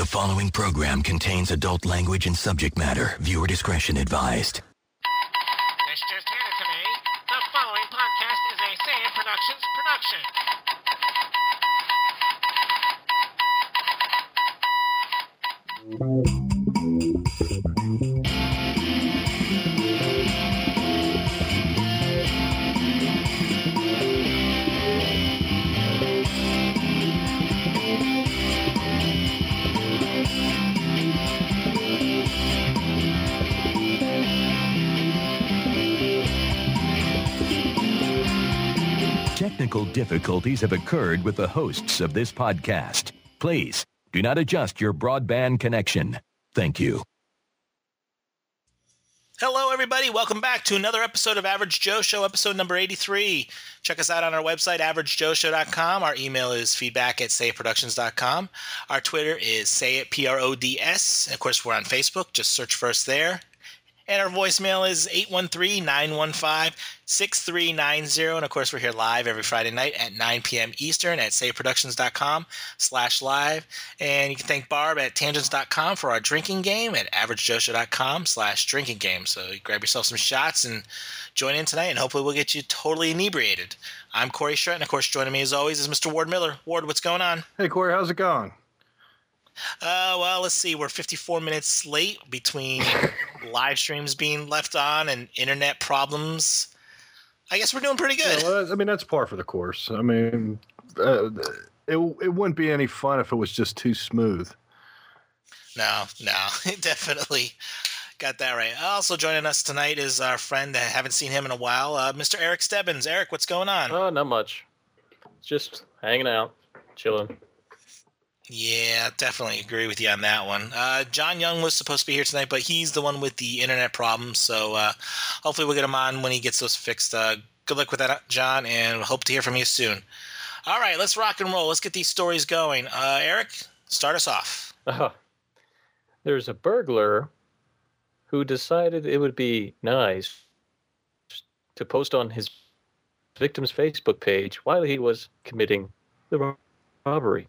The following program contains adult language and subject matter. Viewer discretion advised. This just handed to me. The following podcast is a Say It Productions production. Difficulties have occurred with the hosts of this podcast. Please do not adjust your broadband connection. Thank you. Hello, everybody. Welcome back to another episode of Average Joe Show, episode number 83. Check us out on our website, averagejoeshow.com. Our email is feedback at sayitproductions.com. Our Twitter is sayit, P-R-O-D-S. Of course, we're on Facebook. Just search for us there. And our voicemail is 813-915-6390. And of course, we're here live every Friday night at 9 p.m. Eastern at sayitproductions.com slash live. And you can thank Barb at tangents.com for our drinking game at averagejoeshow.com slash drinking game. So you grab yourself some shots and join in tonight, and hopefully we'll get you totally inebriated. I'm Corey Shrett, and of course, joining me as always is Mr. Ward Miller. Ward, what's going on? Hey Corey, how's it going? Uh, well, let's see. We're 54 minutes late between live streams being left on and internet problems. I guess we're doing pretty good. Yeah, well, I mean, that's par for the course. I mean, uh, it it wouldn't be any fun if it was just too smooth. No, no, definitely got that right. Also joining us tonight is our friend. I haven't seen him in a while, uh, Mr. Erik Stebbins. Erik, what's going on? Oh, not much. Just hanging out, chilling. Yeah, definitely agree with you on that one. Uh, John Young was supposed to be here tonight, but he's the one with the internet problems. So uh, hopefully we'll get him on when he gets those fixed. Uh, good luck with that, John, and hope to hear from you soon. All right, let's rock and roll. Let's get these stories going. Uh, Erik, start us off. Uh, there's a burglar who decided it would be nice to post on his victim's Facebook page while he was committing the robbery.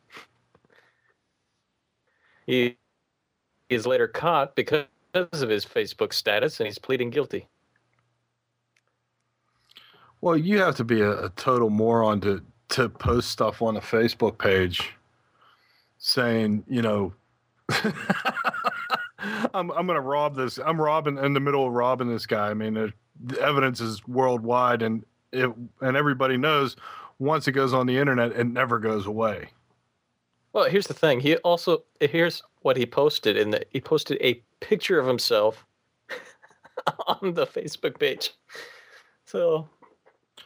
He is later caught because of his Facebook status and he's pleading guilty. Well, you have to be a, a total moron to to post stuff on a Facebook page saying, you know, I'm I'm gonna rob this. I'm robbing in the middle of robbing this guy. I mean, it, the evidence is worldwide, and it and everybody knows once it goes on the internet, it never goes away. Well, here's the thing. He also here's what he posted in the he posted a picture of himself on the Facebook page. So,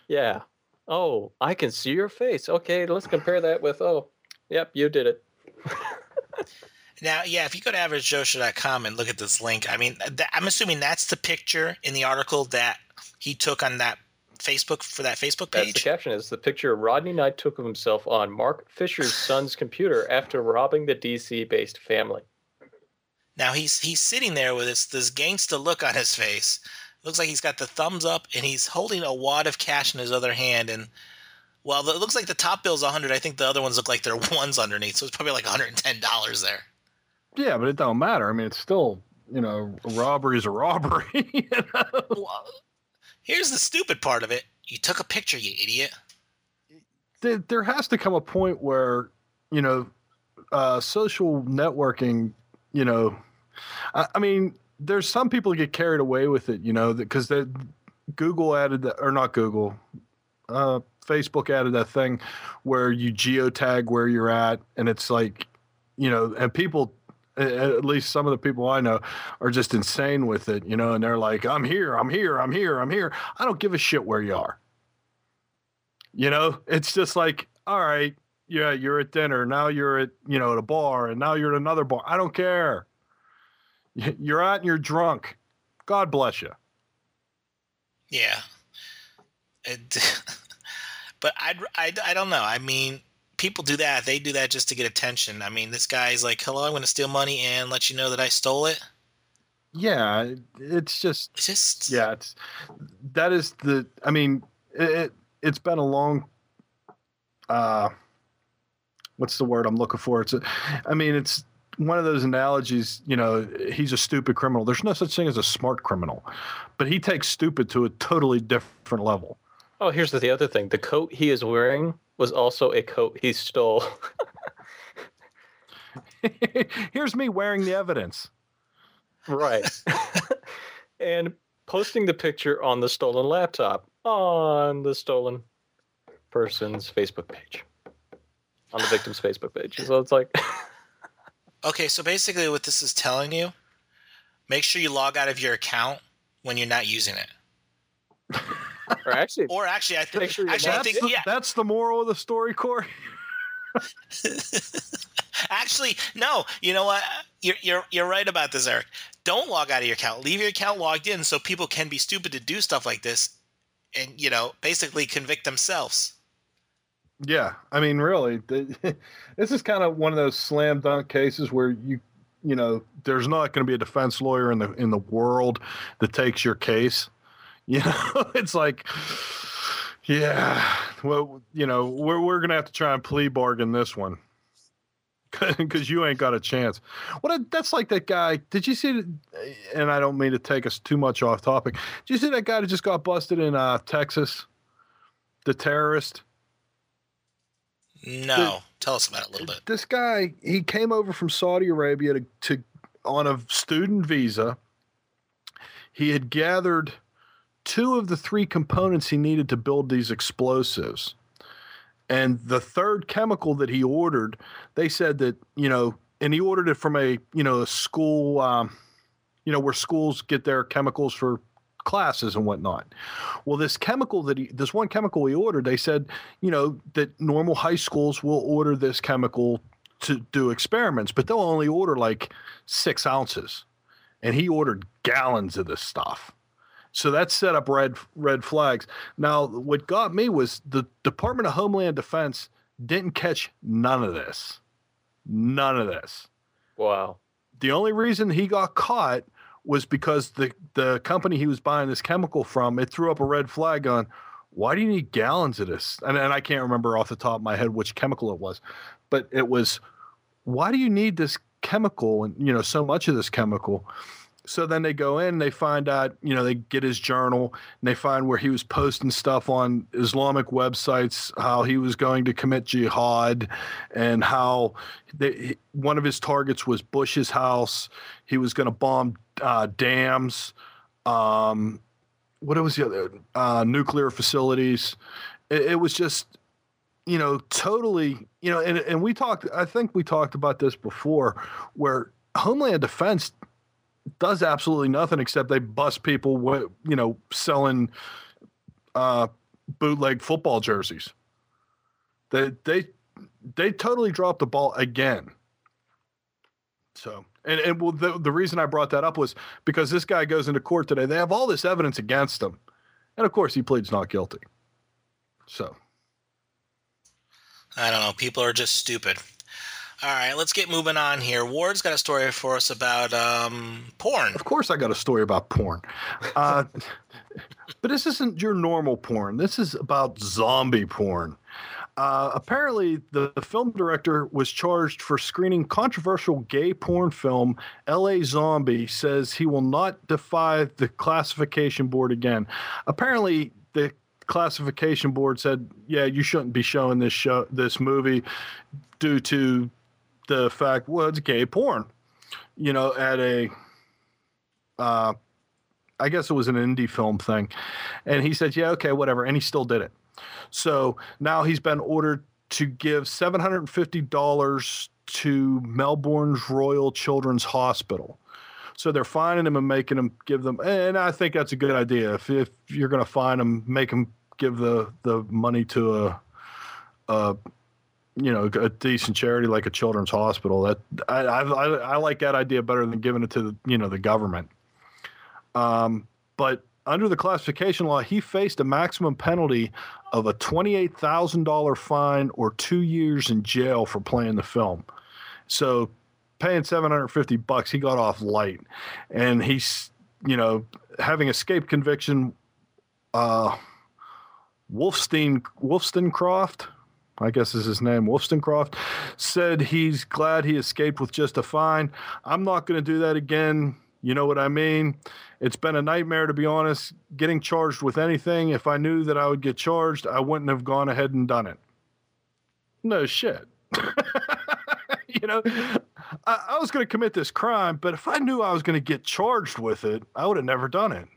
yeah. Oh, I can see your face. Okay, let's compare that with oh, yep, you did it. Now, yeah, if you go to averagejoeshow.com and look at this link, I mean, th- I'm assuming that's the picture in the article that he took on that Facebook for that Facebook page? That's the caption. Is the picture Rodney Knight took of himself on Marc Fisher's son's computer after robbing the DC-based family. Now he's he's sitting there with this this gangsta look on his face. Looks like he's got the thumbs up and he's holding a wad of cash in his other hand. And well, it looks like the top bill's 100. I think the other ones look like they're ones underneath, so it's probably like 110 dollars there. Yeah, but it don't matter. I mean, it's still you know, a robbery is a robbery. you know? Well, here's the stupid part of it. You took a picture, you idiot. there, has to come a point where you know uh, social networking you know I, I mean there's some people get carried away with it you know because that google added that or not google uh, facebook added that thing where you geotag where you're at and it's like you know and people at least some of the people i know are just insane with it you know and they're like i'm here i'm here i'm here i'm here i don't give a shit where you are you know, it's just like, all right, yeah, you're at dinner. Now you're at, you know, at a bar and now you're at another bar. I don't care. You're out and you're drunk. God bless you. Yeah. It, but I'd, I, I don't know. I mean, people do that. They do that just to get attention. I mean, this guy's like, hello, I'm going to steal money and let you know that I stole it. Yeah, it's just, It's just, yeah, it's, that is the, I mean, it, it it's been a long, uh, what's the word I'm looking for? It's, a, I mean, it's one of those analogies, you know, he's a stupid criminal. There's no such thing as a smart criminal, but he takes stupid to a totally different level. Oh, here's the, the other thing. The coat he is wearing was also a coat he stole. Here's me wearing the evidence. right. and posting the picture on the stolen laptop on the stolen person's Facebook page. On the victim's Facebook page. So it's like Okay, so basically, what this is telling you, make sure you log out of your account when you're not using it. Or actually Or actually, I think sure actually I think That's the, yeah. that's the moral of the story, Corey. Actually, no. You know what? You're you're you're right about this, Erik. Don't log out of your account. Leave your account logged in so people can be stupid to do stuff like this, and you know, basically convict themselves. Yeah, I mean, really, the, this is kind of one of those slam dunk cases where you, you know, there's not going to be a defense lawyer in the in the world that takes your case. You know, it's like, yeah, well, you know, we're we're going to have to try and plea bargain this one because you ain't got a chance. What a, that's like that guy. Did you see? And I don't mean to take us too much off topic. Did you see that guy that just got busted in uh, Texas? The terrorist. No, tell us about it a little bit. This guy, he came over from Saudi Arabia to, to on a student visa. He had gathered two of the three components he needed to build these explosives. And the third chemical that he ordered, they said that, you know, and he ordered it from a, you know, a school, um, you know, where schools get their chemicals for classes and whatnot. Well, this chemical that he, this one chemical he ordered, they said, you know, that normal high schools will order this chemical to do experiments, but they'll only order like six ounces. And he ordered gallons of this stuff. So that set up red red flags. Now, what got me was the Department of Homeland Defense didn't catch none of this. None of this. wow. The only reason he got caught was because the the company he was buying this chemical from it threw up a red flag on why do you need gallons of this? And, and I can't remember off the top of my head which chemical it was, but it was why do you need this chemical and you know so much of this chemical? So then they go in, they find out, you know, they get his journal and they find where he was posting stuff on Islamic websites, how he was going to commit jihad, and how they, one of his targets was Bush's house. He was going to bomb uh, dams. Um, what was the other? Uh, nuclear facilities. It, it was just, you know, totally, you know, and, and we talked, I think we talked about this before, where Homeland Defense does absolutely nothing except they bust people, you know, selling uh, bootleg football jerseys. They they they totally dropped the ball again. So, and and well, the the reason I brought that up was because this guy goes into court today. They have all this evidence against him, and of course he pleads not guilty. So, I don't know. People are just stupid. All right, let's get moving on here. Ward's got a story for us about um, porn. of course, I got a story about porn, uh, but this isn't your normal porn. This is about zombie porn. Uh, apparently, the, the film director was charged for screening controversial gay porn film L.A. Zombie. Says he will not defy the classification board again. Apparently, the classification board said, "Yeah, you shouldn't be showing this show, this movie, due to the fact, it's gay porn." You know, at a, uh, I guess it was an indie film thing, and he said, "Yeah, okay, whatever," and he still did it. So now he's been ordered to give $750 to Melbourne's Royal Children's Hospital. So they're finding him and making him give them, and I think that's a good idea. If, if you're going to find him, make him give the, the money to a, a, you know, a decent charity like a children's hospital. That I, I, I like that idea better than giving it to the, you know, the government. Um, but under the classification law, he faced a maximum penalty of a $28,000 fine or two years in jail for playing the film. So paying 750 bucks, he got off light. And he's, you know, having escaped conviction, uh, Wolfstein, Wolfstencroft, I guess is his name, Wolstencroft, said he's glad he escaped with just a fine. I'm not going to do that again. You know what I mean? It's been a nightmare, to be honest, getting charged with anything. If I knew that I would get charged, I wouldn't have gone ahead and done it. No shit. you know, I, I was going to commit this crime, but if I knew I was going to get charged with it, I would have never done it.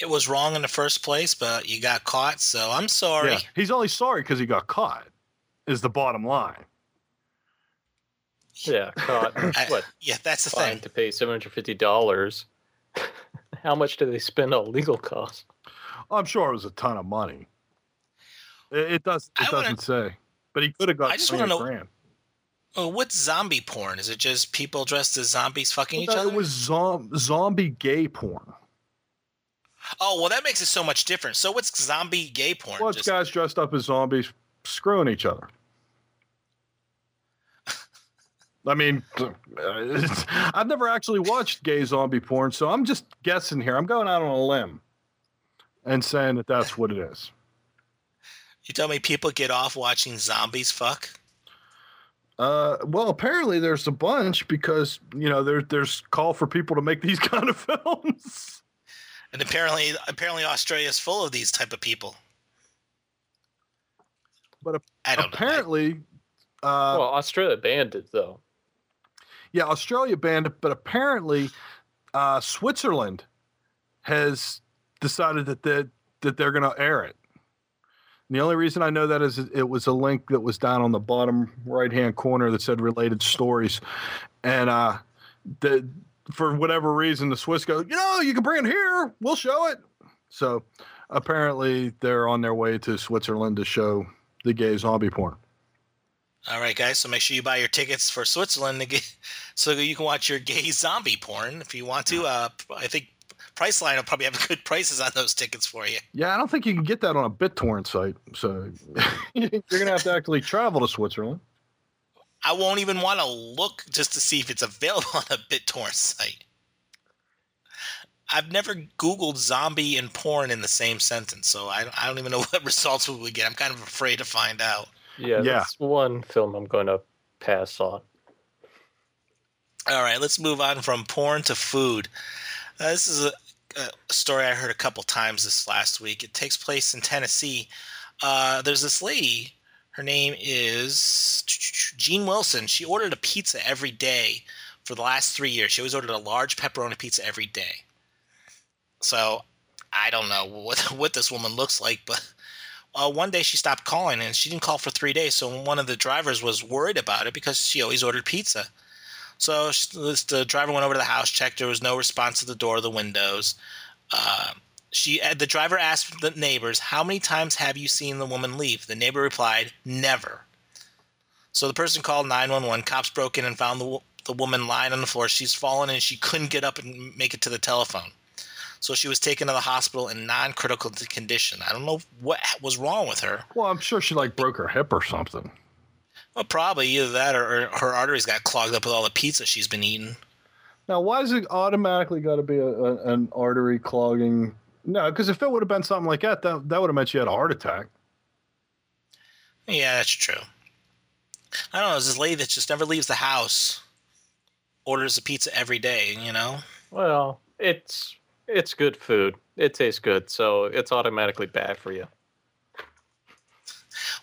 It was wrong in the first place, but you got caught, so I'm sorry. Yeah, he's only sorry because he got caught. Is the bottom line. Yeah, caught. I- what? yeah, that's the Fine thing. to pay seven hundred fifty dollars. How much do they spend on legal costs? I'm sure it was a ton of money. It, it does. It I wanna- doesn't say, but he could have got I just wanna know- grand. Oh, what's zombie porn? Is it just people dressed as zombies fucking each No, other? It was zom- zombie gay porn. Oh, well, that makes it so much different. So what's zombie gay porn? Well, it's Just- guys dressed up as zombies screwing each other. I mean, it's- I've never actually watched gay zombie porn, so I'm just guessing here. I'm going out on a limb and saying that that's what it is. you tell me people get off watching zombies fuck? Uh, well, apparently there's a bunch because you know there, there's call for people to make these kind of films. And apparently, apparently Australia's full of these type of people. But ap- I don't know. apparently, uh, well, Australia banned it though. yeah, Australia banned it, but apparently, uh, Switzerland has decided that they, that they're going to air it. And the only reason I know that is it was a link that was down on the bottom right hand corner that said related stories, and uh, the for whatever reason the Swiss go, you know, you can bring it here, we'll show it. So apparently, they're on their way to Switzerland to show the gay zombie porn. All right, guys. So make sure you buy your tickets for Switzerland get, so you can watch your gay zombie porn if you want to. Uh, I think Priceline will probably have good prices on those tickets for you. Yeah, I don't think you can get that on a BitTorrent site. So you're going to have to actually travel to Switzerland. I won't even want to look just to see if it's available on a BitTorrent site. I've never Googled zombie and porn in the same sentence, so I, I don't even know what results we would get. I'm kind of afraid to find out. Yeah, Yeah. that's one film I'm going to pass on. All right, let's move on from porn to food. Uh, this is a, a story I heard a couple times this last week. It takes place in Tennessee. Uh, there's this lady. Her name is Jean Wilson. She ordered a pizza every day for the last three years. She always ordered a large pepperoni pizza every day. So I don't know what what this woman looks like, but uh, one day she stopped calling and she didn't call for three days. So one of the drivers was worried about it because she always ordered pizza. So the driver went over to the house, checked. There was no response to the door or the windows. Uh, she, uh, the driver asked the neighbors, "How many times have you seen the woman leave?" The neighbor replied, "Never." So the person called 911. Cops broke in and found the the woman lying on the floor. She's fallen and she couldn't get up and make it to the telephone. So she was taken to the hospital in non-critical condition. I don't know what was wrong with her. Well, I'm sure she like broke her hip or something. Well, probably either that or, or her arteries got clogged up with all the pizza she's been eating. Now, why is it automatically got to be a, a, an artery clogging? No, because if it would have been something like that, that, that would have meant she had a heart attack. Yeah, that's true. I don't know. There's this lady that just never leaves the house, orders a pizza every day. You know. Well, it's it's good food. It tastes good, so it's automatically bad for you.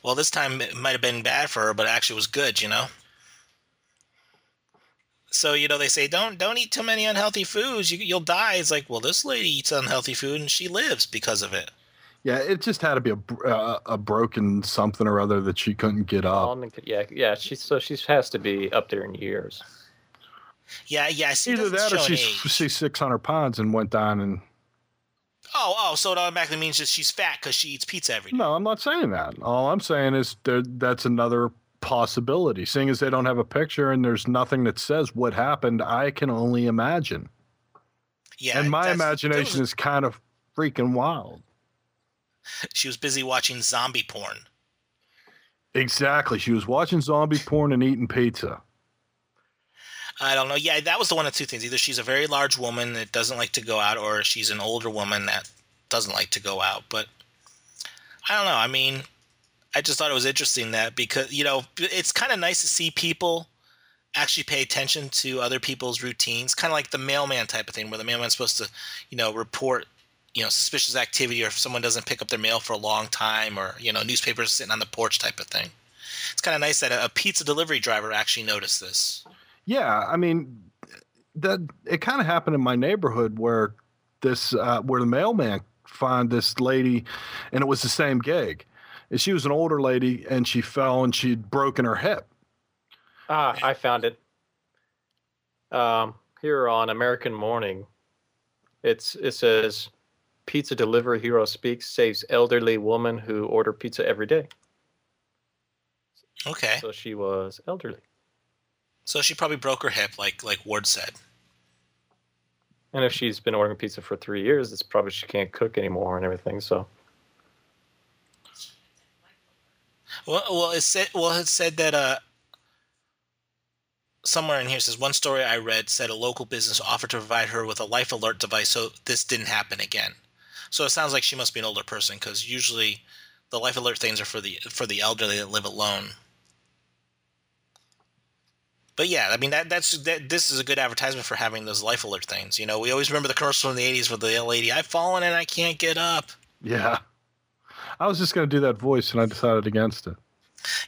Well, this time it might have been bad for her, but actually was good. You know. So you know they say don't don't eat too many unhealthy foods. You you'll die. It's like well this lady eats unhealthy food and she lives because of it. Yeah, it just had to be a, uh, a broken something or other that she couldn't get up. Yeah, yeah. She's so she has to be up there in years. Yeah, yeah. I see. Either that or show an she's, age. she's 600 pounds and went down and. Oh, oh. So it automatically means that she's fat because she eats pizza every day. No, I'm not saying that. All I'm saying is there, that's another possibility. Seeing as they don't have a picture and there's nothing that says what happened, I can only imagine. Yeah. and my imagination was- is kind of freaking wild. She was busy watching zombie porn. Exactly. She was watching zombie porn and eating pizza. I don't know. Yeah, that was the one of two things. Either she's a very large woman that doesn't like to go out, or she's an older woman that doesn't like to go out. But I don't know. I mean, I just thought it was interesting that because you know it's kind of nice to see people actually pay attention to other people's routines, kind of like the mailman type of thing, where the mailman's supposed to, you know, report, you know, suspicious activity or if someone doesn't pick up their mail for a long time, or you know, newspapers sitting on the porch type of thing. It's kind of nice that a, pizza delivery driver actually noticed this. Yeah, I mean, that it kind of happened in my neighborhood where this uh, where the mailman found this lady, and it was the same gig. And she was an older lady, and she fell and she'd broken her hip. Ah, I found it. Um, here on American Morning, it's it says, "Pizza delivery hero speaks saves elderly woman who order pizza every day." Okay, So she was elderly, so she probably broke her hip, like like Ward said. and if she's been ordering pizza for three years, it's probably she can't cook anymore and everything. So Well, well, it said well it said that uh somewhere in here says one story I read said a local business offered to provide her with a life alert device so this didn't happen again. So it sounds like she must be an older person because usually the life alert things are for the for the elderly that live alone. But yeah, I mean that that's that, this is a good advertisement for having those life alert things. You know, we always remember the commercial in the '80s with the lady, "I've fallen and I can't get up." Yeah, I was just going to do that voice, and I decided against it.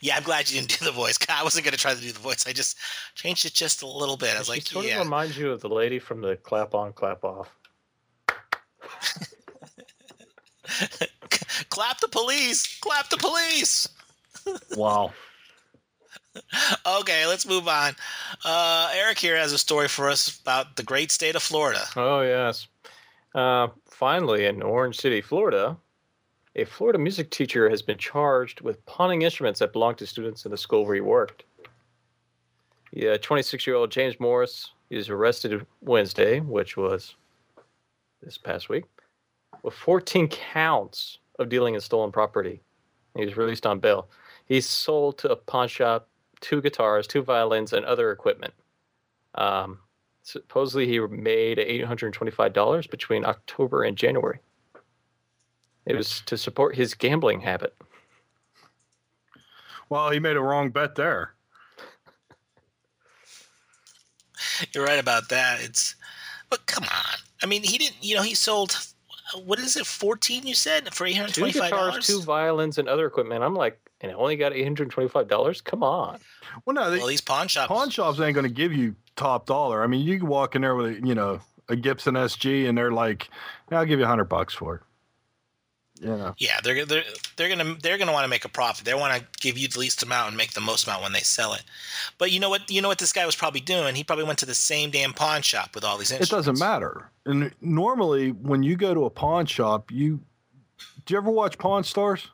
Yeah, I'm glad you didn't do the voice. I wasn't going to try to do the voice. I just changed it just a little bit. I was she like, sort yeah. of reminds you of the lady from the clap on, clap off. clap the police! Clap the police! Wow. Okay, let's move on. Uh, Erik here has a story for us about the great state of Florida. Oh yes. Uh, finally, in Orange City, Florida, a Florida music teacher has been charged with pawning instruments that belonged to students in the school where he worked. Yeah, 26-year-old James Morris is arrested Wednesday, which was this past week, with 14 counts of dealing in stolen property. He was released on bail. He sold to a pawn shop two guitars, two violins, and other equipment. Um, supposedly he made $825 between October and January. It was to support his gambling habit. Well, he made a wrong bet there. You're right about that. It's, but come on. I mean, he didn't. You know, he sold. What is it? 14? You said for 825 dollars. two violins, and other equipment. I'm like, and I only got $825? Come on. Well, no, they, Well, these pawn shops. pawn shops ain't going to give you top dollar. I mean, you can walk in there with a, you know a Gibson SG, and they're like, "Yeah, "I'll give you a hundred bucks for it." You know, Yeah, they're they're they're gonna they're gonna want to make a profit. They want to give you the least amount and make the most amount when they sell it. But you know what? You know what this guy was probably doing? He probably went to the same damn pawn shop with all these it doesn't matter. And normally, when you go to a pawn shop, you do you ever watch Pawn Stars?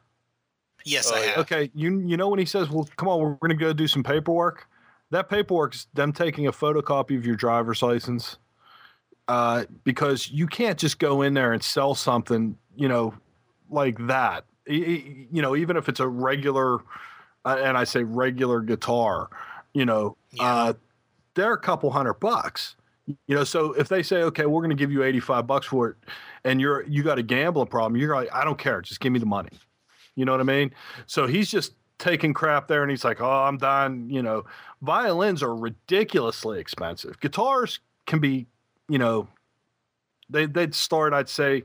Yes, Oh, I have. Okay, you you know when he says, "Well, come on, we're going to go do some paperwork." That paperwork's them taking a photocopy of your driver's license, uh, because you can't just go in there and sell something, you know, like that. You know, even if it's a regular, uh, and I say regular guitar, you know, Yeah. uh, they're a couple hundred bucks. You know, so if they say, "Okay, we're going to give you eighty-five bucks for it," and you're you got a gambling problem, you're like, "I don't care, just give me the money." You know what I mean? So he's just taking crap there and he's like, oh, I'm done. You know, violins are ridiculously expensive. Guitars can be, you know, they, they'd start, I'd say,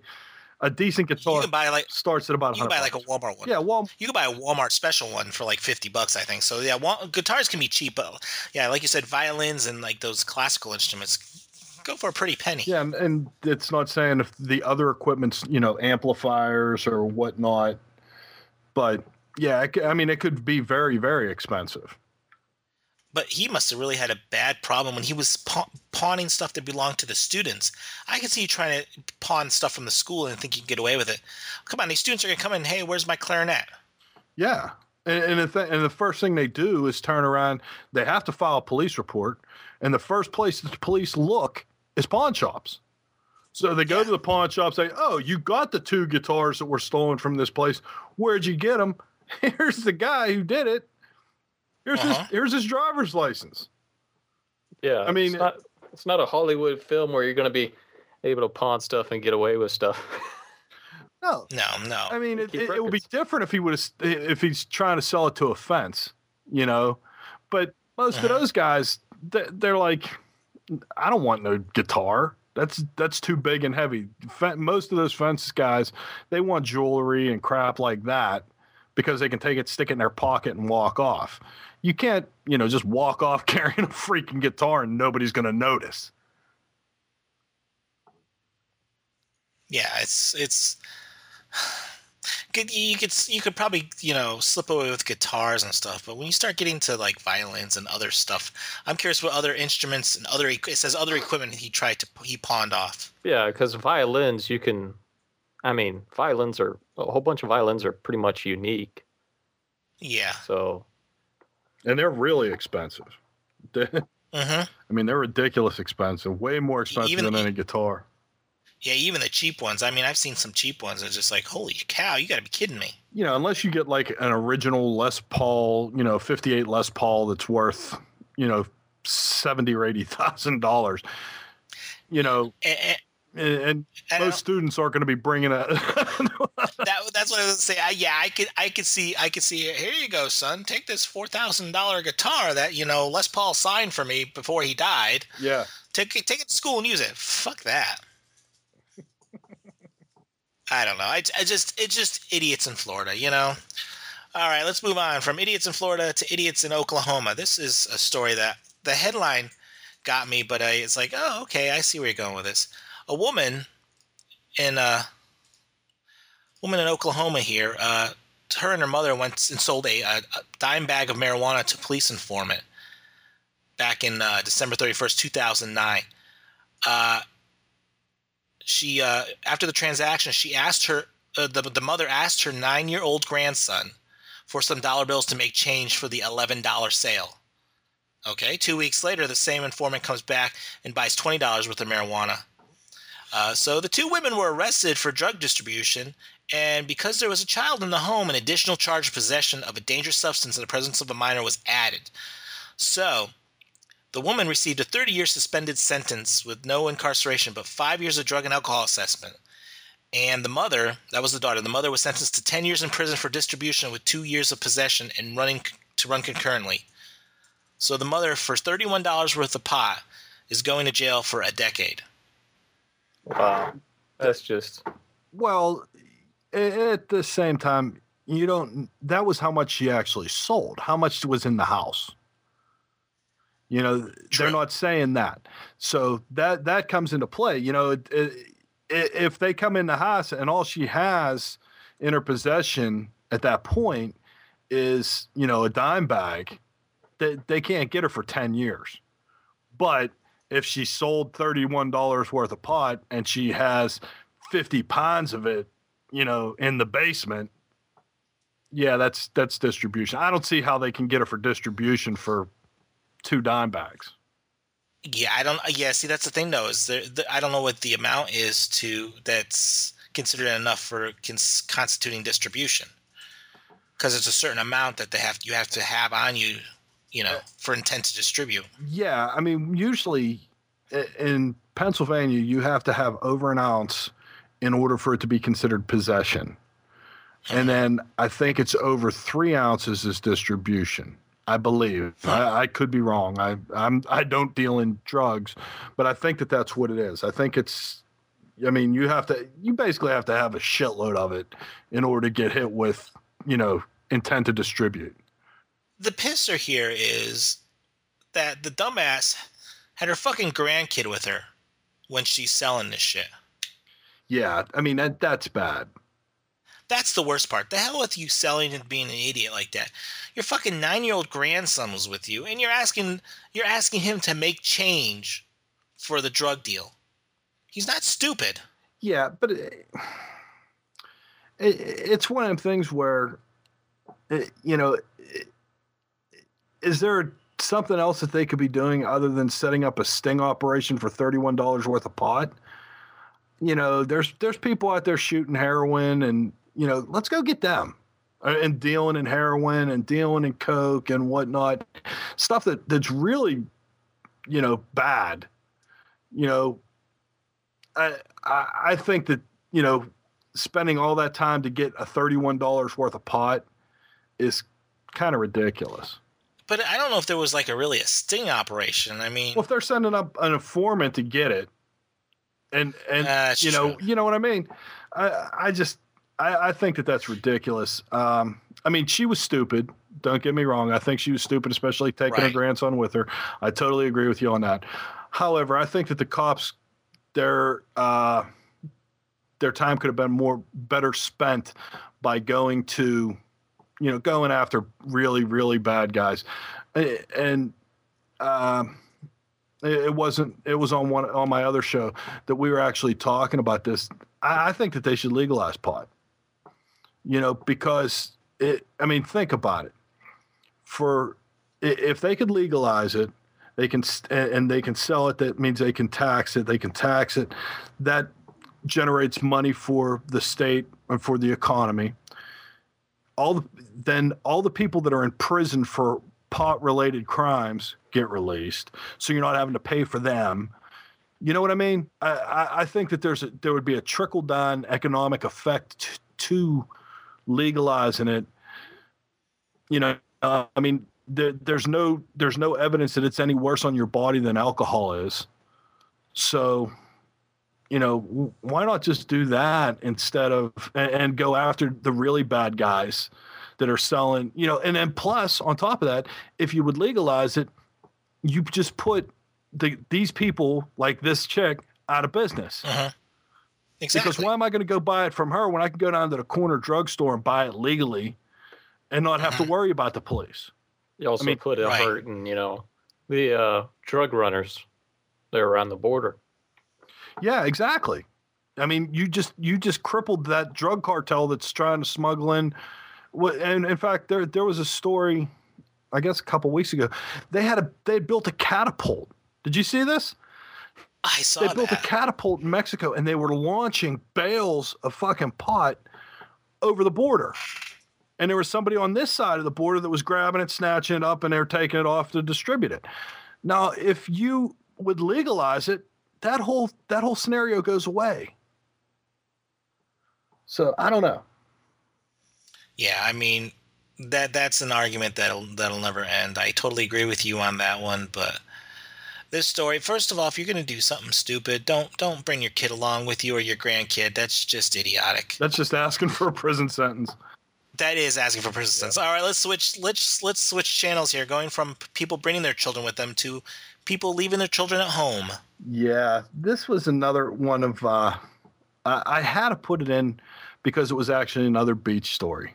a decent guitar You can buy like starts at about you can buy like a. Walmart one. Yeah, well, You can buy a Walmart special one for like fifty bucks, I think. So yeah, wa- guitars can be cheap, but yeah, like you said, violins and like those classical instruments go for a pretty penny. yeah, and, and it's not saying if the other equipment's, you know, amplifiers or whatnot, but yeah, I mean, it could be very, very expensive. But he must have really had a bad problem when he was pa- pawning stuff that belonged to the students. I can see you trying to pawn stuff from the school and think you can get away with it. Come on, these students are gonna come in. Hey, where's my clarinet? Yeah. And, and, the th- and the first thing they do is turn around, they have to file a police report. And the first place that the police look is pawn shops. So they go Yeah. to the pawn shop, say, Oh, you got the two guitars that were stolen from this place. Where'd you get them? Here's the guy who did it. Here's Uh-huh. his here's his driver's license. Yeah, I mean- it's not, it's not a Hollywood film where you're going to be able to pawn stuff and get away with stuff. No, No, no. I mean, it, it, it would be different if he would if he's trying to sell it to a fence, you know. But most Uh-huh. of those guys, they- they're like, I don't want no guitar. That's that's too big and heavy. Most of those fence guys, they want jewelry and crap like that because they can take it, stick it in their pocket, and walk off. You can't, you know, just walk off carrying a freaking guitar and nobody's going to notice. yeah, it's it's. Could, you could you could probably you know slip away with guitars and stuff, but when you start getting to like violins and other stuff, I'm curious what other instruments and other it says other equipment he tried to he pawned off. Yeah, because violins, you can. I mean, violins are a whole bunch of violins are pretty much unique. Yeah. So And they're really expensive. I Mm-hmm. mean, they're ridiculous expensive, way more expensive Even- than any guitar. Yeah, even the cheap ones. I mean, I've seen some cheap ones. It's just like, holy cow, you got to be kidding me. you know, unless you get like an original Les Paul, you know, 58 Les Paul that's worth, you know, 70 or 80,000 dollars, you know, And, and, and, and and I most students aren't going to be bringing a, that, that's what I was gonna say. I, yeah, I could, I could see, I could see. Here you go, son. Take this four thousand dollar guitar that you know Les Paul signed for me before he died. yeah. Take it, take it to school and use it. Fuck that. I don't know. I, I just, it's just idiots in Florida, you know. All right, let's move on from idiots in Florida to idiots in Oklahoma. This is a story that the headline got me, but I, it's like, oh, okay, I see where you're going with this. A woman in uh, woman in Oklahoma here, uh, her and her mother went and sold a, a, a dime bag of marijuana to police informant back in uh, December 31st, 2009. Uh, she uh, after the transaction, she asked her uh, the the mother asked her nine year old grandson for some dollar bills to make change for the eleven dollar sale. Okay, two weeks later, the same informant comes back and buys twenty dollars worth of marijuana. Uh, so the two women were arrested for drug distribution, and because there was a child in the home, an additional charge of possession of a dangerous substance in the presence of a minor was added. So the woman received a 30 year suspended sentence with no incarceration, but five years of drug and alcohol assessment. And the mother, that was the daughter, the mother was sentenced to 10 years in prison for distribution with two years of possession and running to run concurrently. So the mother, for $31 worth of pot, is going to jail for a decade. Wow, that's just Well, at the same time, you don't, that was how much she actually sold. How much was in the house? You know, True. they're not saying that. So that, that comes into play. You know, it, it, if they come in the house and all she has in her possession at that point is, you know, a dime bag, they, they can't get her for 10 years. But if she sold $31 worth of pot and she has 50 pounds of it, you know, in the basement, yeah, that's that's distribution. I don't see how they can get her for distribution for two dime bags. Yeah, I don't. Yeah, see, that's the thing though. Is there? The, I don't know what the amount is to that's considered enough for cons- constituting distribution. Because it's a certain amount that they have. You have to have on you, you know, for intent to distribute. Yeah, I mean, usually in Pennsylvania, you have to have over an ounce in order for it to be considered possession. And hmm. then I think it's over three ounces is distribution. I believe. Hmm. I, I could be wrong. I I'm I don't deal in drugs, but I think that that's what it is. I think it's. I mean, you have to. You basically have to have a shitload of it in order to get hit with, you know, intent to distribute. The pisser here is that the dumbass had her fucking grandkid with her when she's selling this shit. Yeah, I mean that that's bad. That's the worst part. The hell with you selling and being an idiot like that. Your fucking nine year old grandson was with you, and you're asking you're asking him to make change for the drug deal. He's not stupid. Yeah, but it, it, it's one of them things where, it, you know, is there something else that they could be doing other than setting up a sting operation for thirty-one dollars worth of pot? You know, there's there's people out there shooting heroin, and you know, let's go get them, Uh, and dealing in heroin and dealing in coke and whatnot, stuff that that's really, you know, bad. You know, I, I I think that you know spending all that time to get a $31 worth of pot is kind of ridiculous. But I don't know if there was like a really a sting operation. I mean, Well, if they're sending up an informant to get it, and and That's you know true. you know what I mean, I I just I, I think that that's ridiculous. Um, I mean, she was stupid. Don't get me wrong. I think she was stupid, especially taking her Right. grandson with her. I totally agree with you on that. However, I think that the cops, their uh, their time could have been more better spent by going to, you know, going after really really bad guys, and. um, it it wasn't it was on one on my other show that we were actually talking about this. I, I think that they should legalize pot. You know because it i mean think about it. For if they could legalize it they can and they can sell it that means they can tax it they can tax it. That generates money for the state and for the economy all the, then all the people that are in prison for pot related crimes get released so you're not having to pay for them. You know what i mean? I, I, think that there's a, there would be a trickle down economic effect to legalizing it. You know uh, i mean there, there's no there's no evidence that it's any worse on your body than alcohol is. So you know why not just do that instead of and, and go after the really bad guys that are selling you know and then plus on top of that if you would legalize it you just put the these people like this chick out of business uh-huh. exactly. because why am I going to go buy it from her when I can go down to the corner drugstore and buy it legally and not have to worry about the police? You also mean, put a right. hurt in, you know, the uh, drug runners that are around the border. Yeah, exactly. I mean, you just you just crippled that drug cartel that's trying to smuggle in. What and in fact, there there was a story, I guess a couple weeks ago. They had a they had built a catapult. Did you see this? I saw they that. built a catapult in Mexico and they were launching bales of fucking pot over the border. And there was somebody on this side of the border that was grabbing it, snatching it up, and they're taking it off to distribute it. Now, if you would legalize it, that whole that whole scenario goes away. So I don't know. Yeah, I mean that that's an argument that'll that'll never end. I totally agree with you on that one, but this story, first of all, if you're going to do something stupid, don't don't bring your kid along with you or your grandkid. That's just idiotic. That's just asking for a prison sentence. That is asking for persistence. All right, let's switch let's let's switch channels here, going from people bringing their children with them to people leaving their children at home. Yeah, this was another one of. Uh, I, I had to put it in because it was actually another beach story,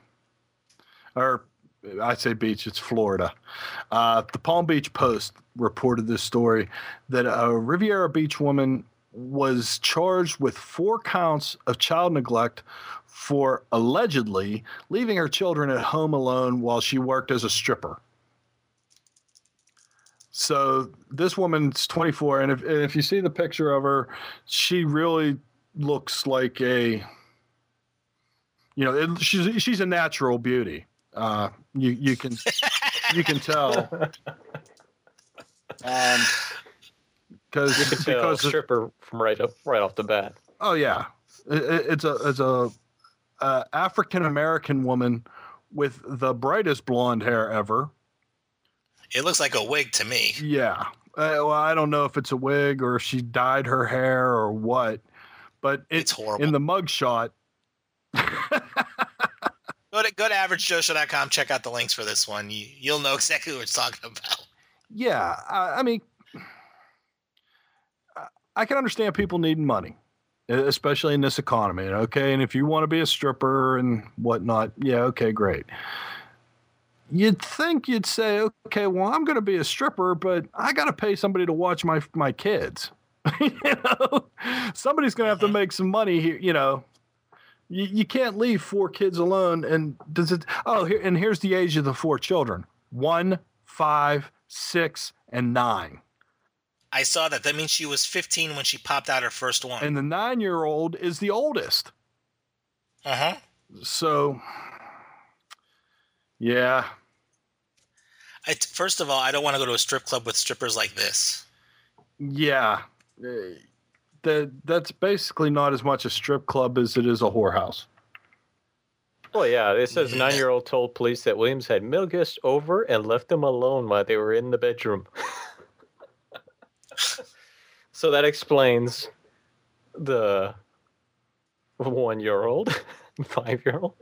or I say beach, it's Florida. Uh, the Palm Beach Post reported this story that a Riviera Beach woman was charged with four counts of child neglect for allegedly leaving her children at home alone while she worked as a stripper. So this woman's 24, and if and if you see the picture of her, she really looks like a, you know, it, she's she's a natural beauty. Uh, you you can you can tell. Um, because You can tell because stripper from right up right off the bat. Oh yeah, It- it- it's a it's a uh, African American woman with the brightest blonde hair ever. It looks like a wig to me. Yeah, uh, well, I don't know if it's a wig or if she dyed her hair or what, but it, It's horrible. in the mugshot. Go to go to averagejoeshow.com. Check out the links for this one. You you'll know exactly what we're talking about. Yeah, I, I mean, I- can understand people needing money, especially in this economy. Okay, and if you want to be a stripper and whatnot, yeah, okay, great. You'd think you'd say, okay, well, I'm going to be a stripper, but I got to pay somebody to watch my my kids. you know, somebody's going to have to make some money here. You know, you, you can't leave four kids alone. And does it? Oh, here and here's the age of the four children: one, five, six, and nine. I saw that. That means she was 15 when she popped out her first one. And the nine-year-old is the oldest. Uh huh. So, yeah, I, first of all, I don't want to go to a strip club with strippers like this. yeah. Uh, that that's basically not as much a strip club as it is a whorehouse. Well, yeah, it says Yeah. nine year old told police that Williams had male guests over and left them alone while they were in the bedroom. so that explains the one year old, five year old.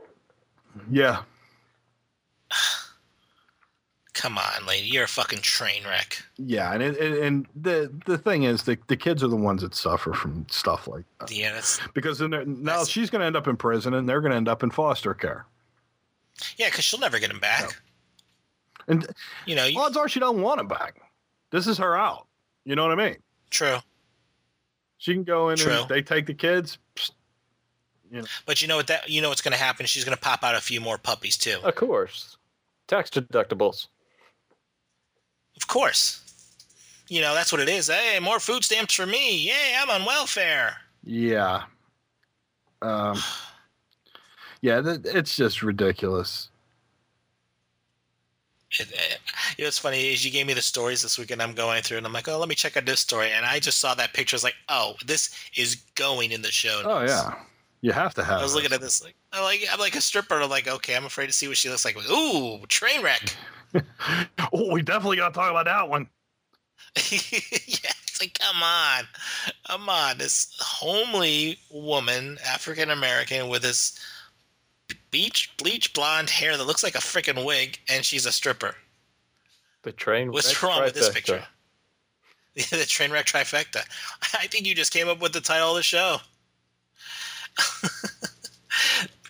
Yeah, Come on, lady, you're a fucking train wreck. yeah, and it, and- and the the thing is, the the kids are the ones that suffer from stuff like that Yeah, that's because then now That's- she's going to end up in prison, and they're going to end up in foster care. yeah, because she'll never get him back. And You know, you, odds are she don't want him back. This is her out. You know what I mean? true. She can go in True. and they take the kids. psst, But you know what that you know what's going to happen? She's going to pop out a few more puppies too. Of course. Tax deductibles. Of course. You know that's what it is. Hey, more food stamps for me. Yay, I'm on welfare. Yeah. Um, yeah, th- it's just ridiculous. It, it, you know, what's funny is you gave me the stories this weekend. I'm going through, and I'm like, oh, let me check out this story, and I just saw that picture. I was like, oh, this is going in the show. Oh yeah, you have to have. I was looking at this like, I'm like, I'm like a stripper. I'm like, okay, I'm afraid to see what she looks like. Ooh, train wreck. Oh, we definitely got to talk about that one. yeah, it's like, come on, come on. This homely woman, African American, with this beach bleach blonde hair that looks like a freaking wig, and she's a stripper. The train. What's wreck wrong with this trifecta. picture? the train wreck trifecta. I think you just came up with the title of the show.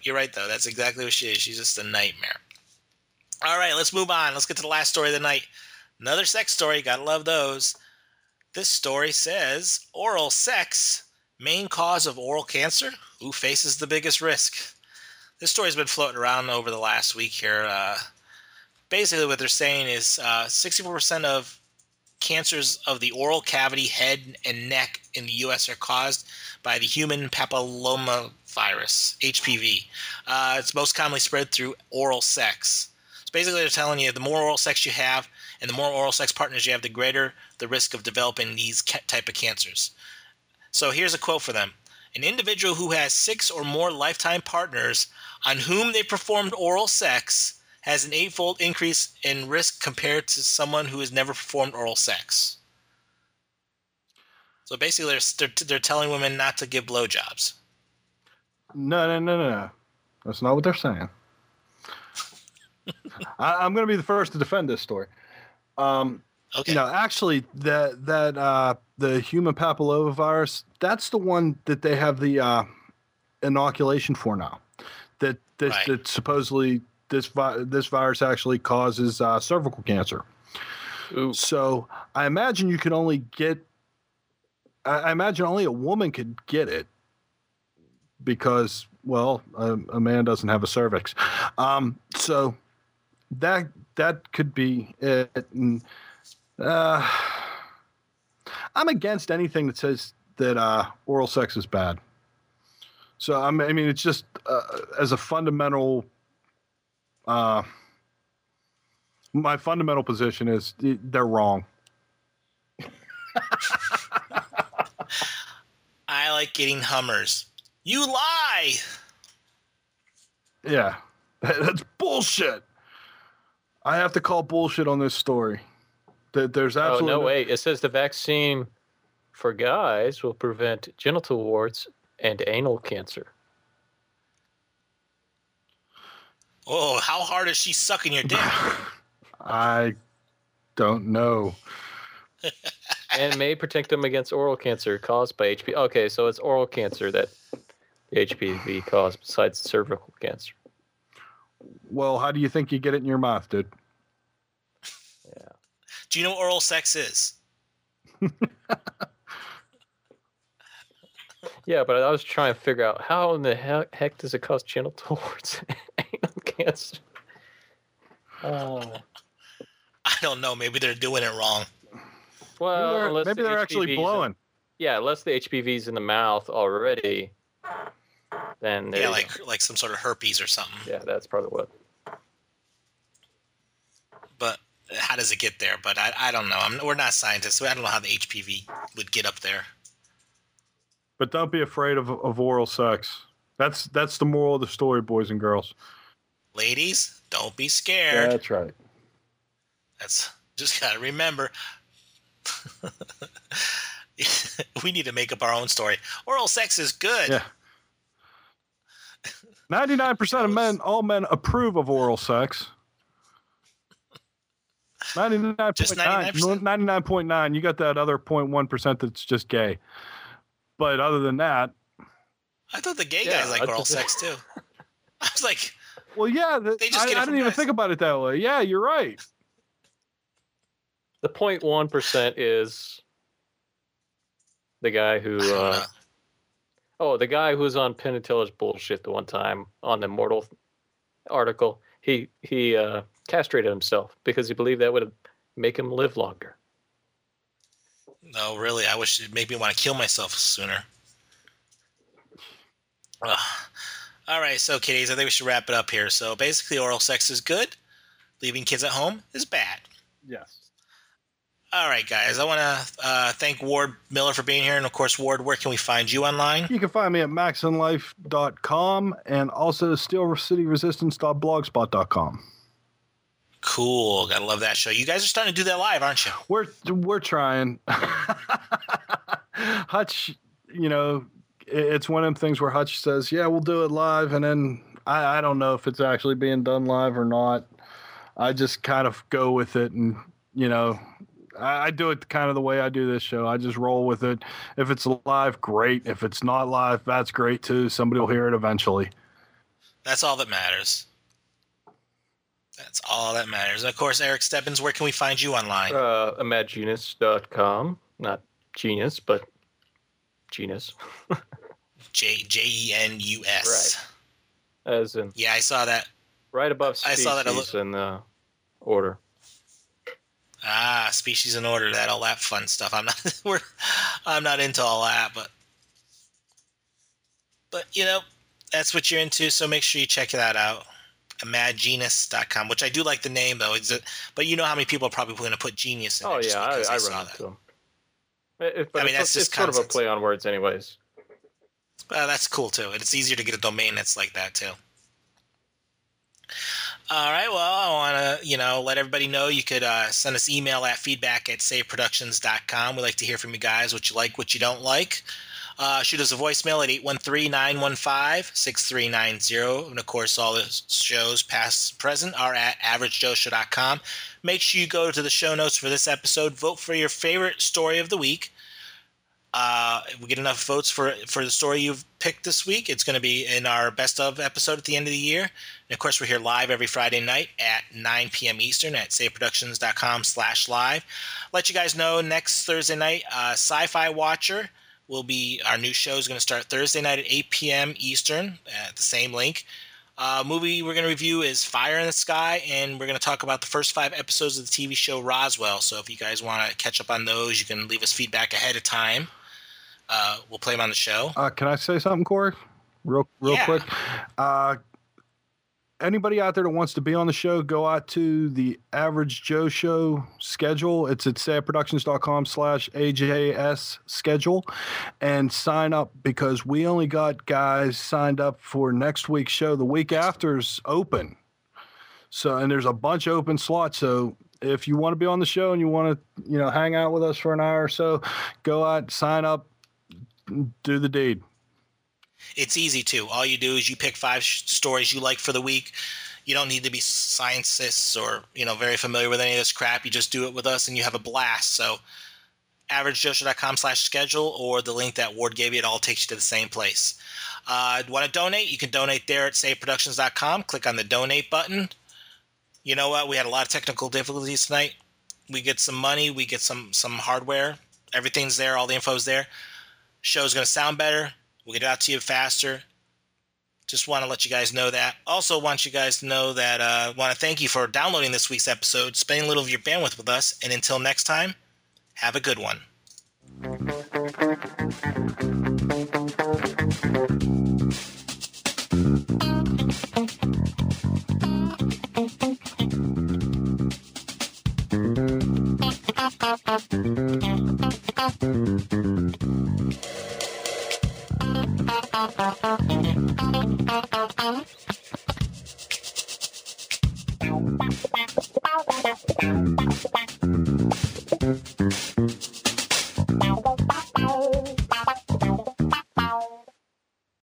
You're right, though. That's exactly what she is. She's just a nightmare. All right, let's move on. Let's get to the last story of the night. Another sex story. Gotta love those. This story says oral sex, main cause of oral cancer. Who faces the biggest risk? This story's been floating around over the last week here. Uh, basically, what they're saying is uh, 64% of cancers of the oral cavity, head, and neck in the U.S. are caused by the human papillomavirus, HPV. Uh, it's most commonly spread through oral sex. Basically, they're telling you the more oral sex you have and the more oral sex partners you have, the greater the risk of developing these type of cancers. So here's a quote for them. An individual who has six or more lifetime partners on whom they performed oral sex has an eightfold increase in risk compared to someone who has never performed oral sex. So basically, they're, they're, they're telling women not to give blowjobs. No, no, no, no, no. That's not what they're saying. I, I'm going to be the first to defend this story. Um, Okay. No, actually, that that uh, the human papillomavirus, that's the one that they have the uh, inoculation for now. That this Right. that supposedly this vi- this virus actually causes uh, cervical cancer. Ooh. So I imagine you can only get. I, I imagine only a woman could get it because, well, a, a man doesn't have a cervix. Um, so that that could be it. And, uh, I'm against anything that says that uh, oral sex is bad. So I'm, I mean, it's just uh, as a fundamental. Uh, my fundamental position is they're wrong. I like getting Hummers. You lie. Yeah, that's bullshit. I have to call bullshit on this story. That there's Oh absolutely no way! It says the vaccine for guys will prevent genital warts and anal cancer. Oh, how hard is she sucking your dick? I don't know. and may protect them against oral cancer caused by HPV. Okay, so it's oral cancer that HPV caused besides cervical cancer. Well, how do you think you get it in your mouth, dude? Yeah. Do you know what oral sex is? Yeah, but I was trying to figure out how in the heck, heck does it cause genital warts anal cancer? Uh, I don't know. Maybe they're doing it wrong. well, maybe they're, maybe the they're actually HPV 's in- blowing. yeah, unless the HPV's in the mouth already, then Yeah, you like like some sort of herpes or something. yeah, that's probably what. But uh, how does it get there? But I, I don't know. I'm, we're not scientists. So I don't know how the HPV would get up there. But don't be afraid of, of oral sex. That's that's the moral of the story, boys and girls. Ladies, don't be scared. That's right. That's just gotta remember. we need to make up our own story. Oral sex is good. Yeah. Ninety-nine percent of men, all men approve of oral sex. Ninety-nine point nine. 99%? Ninety-nine point nine. You got that other 0.1 percent that's just gay. But other than that, I thought the gay Yeah, guys like oral sex too. I was like, well, yeah, that, They just I, get it I didn't even think about it that way. Yeah, you're right. The 0.1 percent is the guy who. Uh, know. Oh, the guy who was on Penn and Teller's bullshit the one time on the Immortal article. He he uh, castrated himself because he believed that would make him live longer. No, really, I wish it made me want to kill myself sooner. Ugh. All right, so kiddies, I think we should wrap it up here. So basically, oral sex is good. Leaving kids at home is bad. Yes. All right, guys, I want to uh, thank Ward Miller for being here, and of course, Ward, where can we find you online? You can find me at maxandlife.com and also steelcityresistance.blogspot.com. Cool, gotta love that show. You guys are starting to do that live, aren't you? We're we're trying. Hutch, you know, it's one of them things where Hutch says, "Yeah, we'll do it live," and then I, I don't know if it's actually being done live or not. I just kind of go with it, and you know, I, I do it kind of the way I do this show. I just roll with it. If it's live, great. If it's not live, that's great too. Somebody will hear it eventually. That's all that matters. That's all that matters. And of course, Erik Stebbins, where can we find you online? Uh, Imaginus.com. Not genius, but genus. J J E N U S. Right. As in Yeah, I saw that. right above I saw that a li- in the order. Ah, species in order, that all that fun stuff. I'm not we're I'm not into all that, but but you know, that's what you're into, so make sure you check that out. Imaginus.com, which I do like the name though. Is it, but you know how many people are probably going to put genius in Oh it just yeah, I, I saw run that. into them. It, I mean, it's, that's just it's sort of a play on words, anyways. Well, that's cool too. And it's easier to get a domain that's like that too. All right. Well, I want to, you know, let everybody know you could uh, send us email at feedback at sayitproductions.com. We like to hear from you guys, what you like, what you don't like. Uh, shoot us a voicemail at 813-915-6390. And of course, all the shows past present are at averagejoeshow.com. Make sure you go to the show notes for this episode. Vote for your favorite story of the week. Uh, if we get enough votes for for the story you've picked this week, it's going to be in our best of episode at the end of the year. And of course, we're here live every Friday night at 9 p.m. Eastern at sayitproductions.com slash live. Let you guys know next Thursday night, uh, Sci-Fi Watcher will be our new show is going to start Thursday night at 8 p.m. Eastern at the same link. Uh, movie we're going to review is Fire in the Sky, and we're going to talk about the first five episodes of the TV show Roswell. So if you guys want to catch up on those, you can leave us feedback ahead of time. Uh, we'll play them on the show. Uh, can I say something, Corey? Real, real Yeah. quick. Uh, anybody out there that wants to be on the show, go out to the Average Joe Show schedule. It's at sayitproductions.com slash AJS schedule and sign up because we only got guys signed up for next week's show. The week after's open. So, and there's a bunch of open slots. So, if you want to be on the show and you want to, you know, hang out with us for an hour or so, go out, sign up, do the deed. It's easy too. All you do is you pick five sh- stories you like for the week. You don't need to be scientists or you know very familiar with any of this crap. You just do it with us, and you have a blast. So, averagejoeshow.com slash schedule or the link that Ward gave you, it all takes you to the same place. Uh, Want to donate? You can donate there at sayitproductions.com. Click on the donate button. You know what? We had a lot of technical difficulties tonight. We get some money. We get some some hardware. Everything's there. All the info's there. Show's going to sound better. We'll get it out to you faster. Just want to let you guys know that. Also, want you guys to know that. Uh, want to thank you for downloading this week's episode, spending a little of your bandwidth with us, and until next time, have a good one. Thank you.